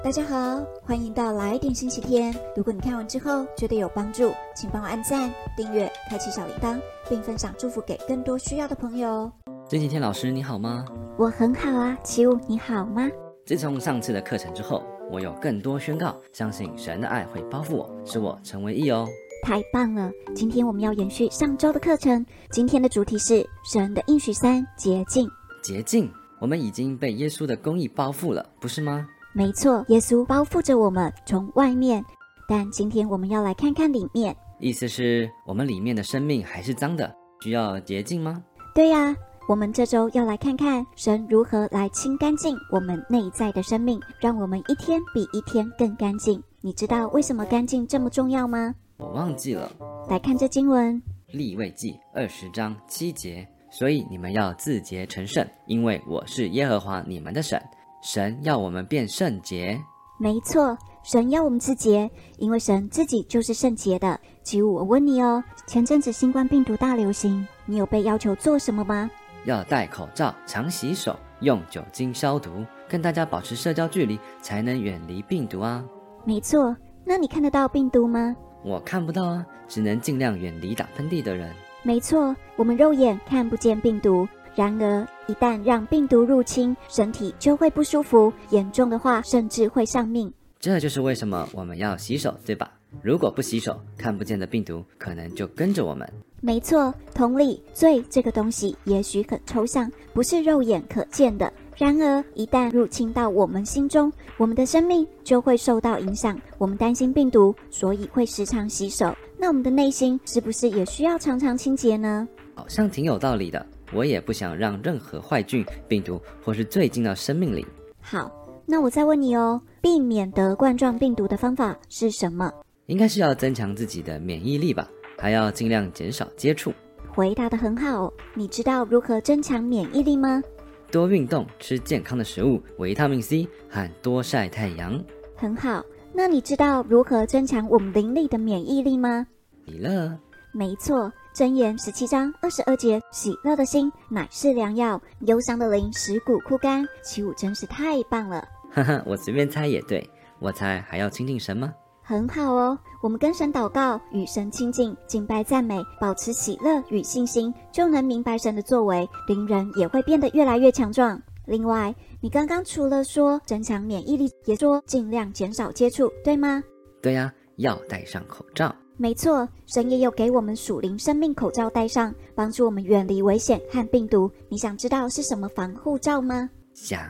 大家好，欢迎到来点星期天。如果你看完之后觉得有帮助，请帮我按赞、订阅、开启小铃铛，并分享祝福给更多需要的朋友。星期天老师你好吗？我很好啊，奇武你好吗？自从上次的课程之后，我有更多宣告，相信神的爱会包覆我，使我成为义哦。太棒了！今天我们要延续上周的课程，今天的主题是神的应许三捷径。捷径，我们已经被耶稣的公义包覆了，不是吗？没错，耶稣包覆着我们，从外面。但今天我们要来看看里面。意思是我们里面的生命还是脏的，需要洁净吗？对呀，我们这周要来看看神如何来清干净我们内在的生命，让我们一天比一天更干净。你知道为什么干净这么重要吗？我忘记了。来看这经文，《立位记》二十章七节。所以你们要自洁成圣，因为我是耶和华你们的神。神要我们变圣洁，没错，神要我们自洁，因为神自己就是圣洁的。吉武，我问你哦，前阵子新冠病毒大流行，你有被要求做什么吗？要戴口罩，常洗手，用酒精消毒，跟大家保持社交距离，才能远离病毒啊。没错，那你看得到病毒吗？我看不到啊，只能尽量远离打喷嚏的人。没错，我们肉眼看不见病毒。然而，一旦让病毒入侵身体，就会不舒服，严重的话甚至会丧命。这就是为什么我们要洗手，对吧？如果不洗手，看不见的病毒可能就跟着我们。没错，同理，罪这个东西也许很抽象，不是肉眼可见的。然而，一旦入侵到我们心中，我们的生命就会受到影响。我们担心病毒，所以会时常洗手。那我们的内心是不是也需要常常清洁呢？好像挺有道理的。我也不想让任何坏菌、病毒或是罪进到生命里。好，那我再问你哦，避免得冠状病毒的方法是什么？应该是要增强自己的免疫力吧，还要尽量减少接触。回答的很好，你知道如何增强免疫力吗？多运动，吃健康的食物，维他命 C 和多晒太阳。很好，那你知道如何增强我们灵力的免疫力吗？喜乐。没错。箴言十七章二十二节：喜乐的心乃是良药，忧伤的灵使骨枯干。起舞真是太棒了！哈哈，我随便猜也对。我猜还要亲近神吗？很好哦，我们跟神祷告，与神亲近，敬拜赞美，保持喜乐与信心，就能明白神的作为，灵人也会变得越来越强壮。另外，你刚刚除了说增强免疫力，也说尽量减少接触，对吗？对呀，要戴上口罩。没错，神也有给我们属灵生命口罩戴上，帮助我们远离危险和病毒。你想知道是什么防护罩吗？想。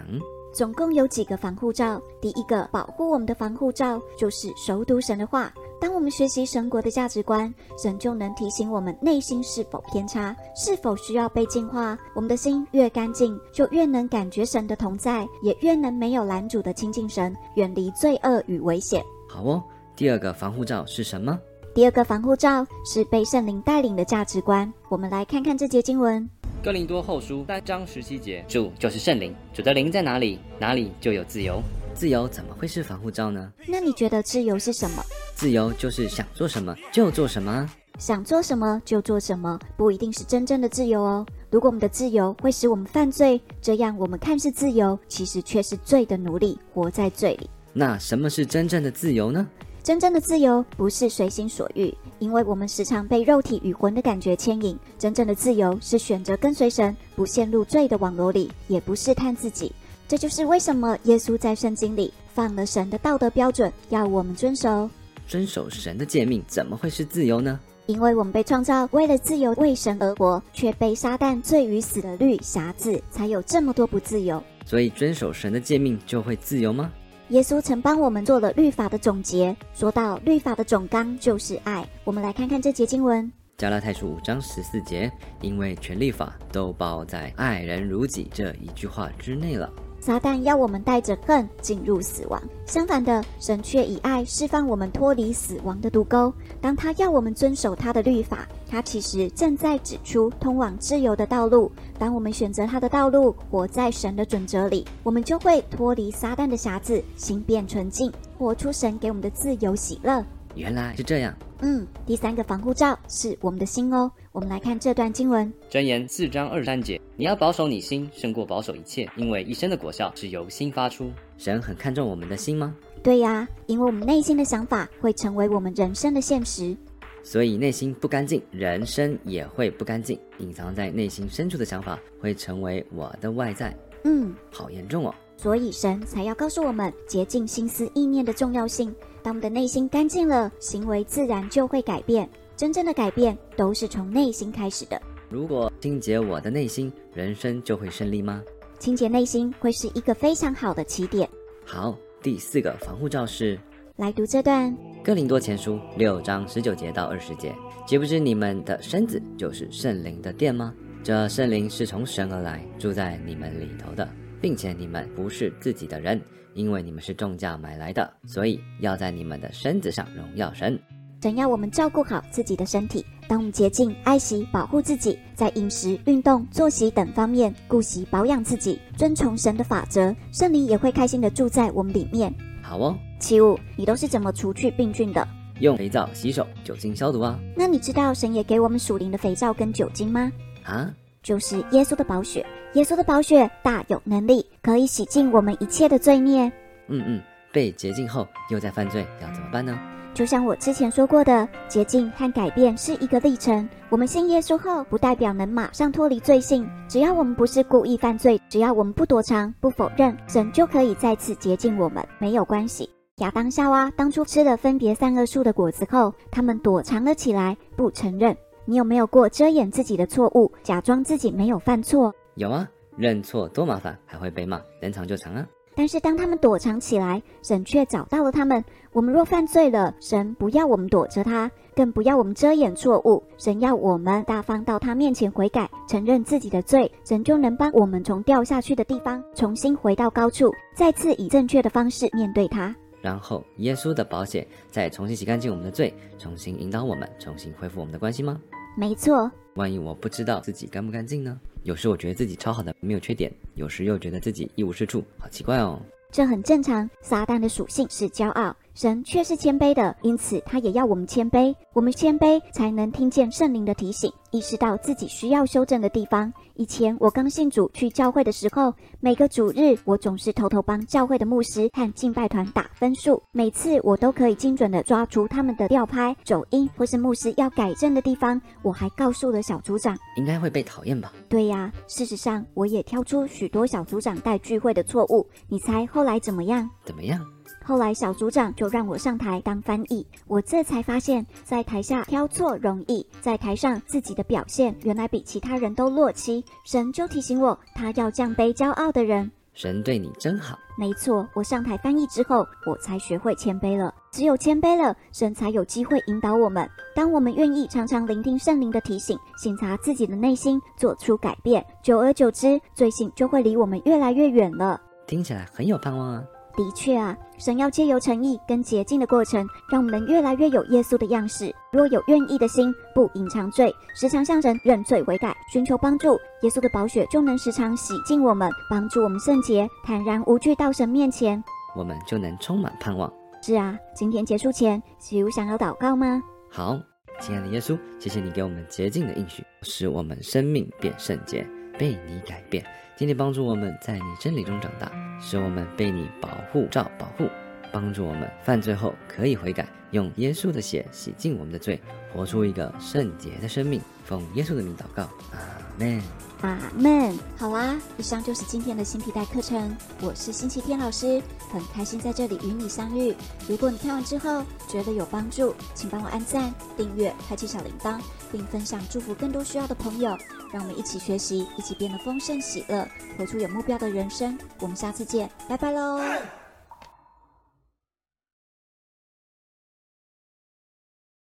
总共有几个防护罩？第一个保护我们的防护罩就是熟读神的话。当我们学习神国的价值观，神就能提醒我们内心是否偏差，是否需要被净化。我们的心越干净，就越能感觉神的同在，也越能没有拦阻的亲近神，远离罪恶与危险。好哦，第二个防护罩是什么？第二个防护罩是被圣灵带领的价值观。我们来看看这节经文：哥林多后书三章十七节，主就是圣灵，主的灵在哪里，哪里就有自由。自由怎么会是防护罩呢？那你觉得自由是什么？自由就是想做什么就做什么。想做什么就做什么，不一定是真正的自由哦。如果我们的自由会使我们犯罪，这样我们看似自由，其实却是罪的奴隶，活在罪里。那什么是真正的自由呢？真正的自由不是随心所欲，因为我们时常被肉体与魂的感觉牵引。真正的自由是选择跟随神，不陷入罪的网络里，也不试探自己。这就是为什么耶稣在圣经里放了神的道德标准，要我们遵守。遵守神的诫命，怎么会是自由呢？因为我们被创造为了自由，为神而活，却被撒旦罪与死的律辖制，才有这么多不自由。所以遵守神的诫命就会自由吗？耶稣曾帮我们做了律法的总结，说到律法的总纲就是爱。我们来看看这节经文：加拉太书五章十四节，因为全律法都包在爱人如己这一句话之内了。撒旦要我们带着恨进入死亡，相反的，神却以爱释放我们脱离死亡的毒钩。当他要我们遵守他的律法，他其实正在指出通往自由的道路。当我们选择他的道路，活在神的准则里，我们就会脱离撒旦的匣子，心变纯净，活出神给我们的自由喜乐。原来是这样。嗯，第三个防护罩是我们的心哦。我们来看这段经文，箴言四章二三节：你要保守你心，胜过保守一切，因为一生的果效是由心发出。神很看重我们的心吗？对呀，因为我们内心的想法会成为我们人生的现实。所以内心不干净，人生也会不干净。隐藏在内心深处的想法会成为我的外在。嗯，好严重哦。所以神才要告诉我们洁净心思意念的重要性。当我们的内心干净了，行为自然就会改变。真正的改变都是从内心开始的。如果清洁我的内心，人生就会顺利吗？清洁内心会是一个非常好的起点。好，第四个防护罩是来读这段《哥林多前书》六章十九节到二十节。岂不知你们的身子就是圣灵的殿吗？这圣灵是从神而来，住在你们里头的。并且你们不是自己的人，因为你们是重价买来的，所以要在你们的身子上荣耀神。神要我们照顾好自己的身体，当我们洁净、爱惜、保护自己，在饮食、运动、作息等方面顾惜保养自己，遵从神的法则，圣灵也会开心的住在我们里面。好哦，七五，你都是怎么除去病菌的？用肥皂洗手，酒精消毒啊。那你知道神也给我们属灵的肥皂跟酒精吗？啊？就是耶稣的宝血，耶稣的宝血大有能力，可以洗净我们一切的罪孽。嗯嗯，被洁净后又在犯罪，要怎么办呢？就像我之前说过的，洁净和改变是一个历程。我们信耶稣后，不代表能马上脱离罪性。只要我们不是故意犯罪，只要我们不躲藏、不否认，神就可以再次洁净我们，没有关系。亚当、夏娃当初吃了分别善恶树的果子后，他们躲藏了起来，不承认。你有没有过遮掩自己的错误，假装自己没有犯错？有啊，认错多麻烦，还会被骂，能藏就藏啊。但是当他们躲藏起来，神却找到了他们。我们若犯罪了，神不要我们躲着他，更不要我们遮掩错误。神要我们大方到他面前悔改，承认自己的罪，神就能帮我们从掉下去的地方重新回到高处，再次以正确的方式面对他。然后耶稣的宝血再重新洗干净我们的罪，重新引导我们，重新恢复我们的关系吗？没错，万一我不知道自己干不干净呢？有时我觉得自己超好的，没有缺点；有时又觉得自己一无是处，好奇怪哦。这很正常，撒旦的属性是骄傲。神却是谦卑的，因此他也要我们谦卑。我们谦卑，才能听见圣灵的提醒，意识到自己需要修正的地方。以前我刚信主去教会的时候，每个主日我总是偷偷帮教会的牧师和敬拜团打分数，每次我都可以精准的抓出他们的调拍、走音或是牧师要改正的地方。我还告诉了小组长，应该会被讨厌吧？对呀，事实上我也挑出许多小组长带聚会的错误。你猜后来怎么样？怎么样？后来小组长就让我上台当翻译，我这才发现，在台下挑错容易，在台上自己的表现原来比其他人都落漆。神就提醒我，他要降卑骄傲的人。神对你真好。没错，我上台翻译之后，我才学会谦卑了。只有谦卑了，神才有机会引导我们。当我们愿意常常聆听圣灵的提醒，省察自己的内心，做出改变，久而久之，罪性就会离我们越来越远了。听起来很有盼望啊。的确啊，神要借由诚意跟洁净的过程，让我们越来越有耶稣的样式。若有愿意的心，不隐藏罪，时常向神认罪悔改，寻求帮助，耶稣的宝血就能时常洗净我们，帮助我们圣洁，坦然无惧到神面前，我们就能充满盼望。是啊，今天结束前，喜如想要祷告吗？好，亲爱的耶稣，谢谢你给我们洁净的应许，使我们生命变圣洁，被你改变。请你帮助我们在你真理中长大，使我们被你保护照保护，帮助我们犯罪后可以悔改，用耶稣的血洗净我们的罪，活出一个圣洁的生命。奉耶稣的名祷告，阿门。阿门。好啦，以上就是今天的新皮带课程。我是星期天老师，很开心在这里与你相遇。如果你看完之后觉得有帮助，请帮我按赞、订阅、开启小铃铛，并分享祝福更多需要的朋友。让我们一起学习，一起变得丰盛喜乐，活出有目标的人生。我们下次见，拜拜喽。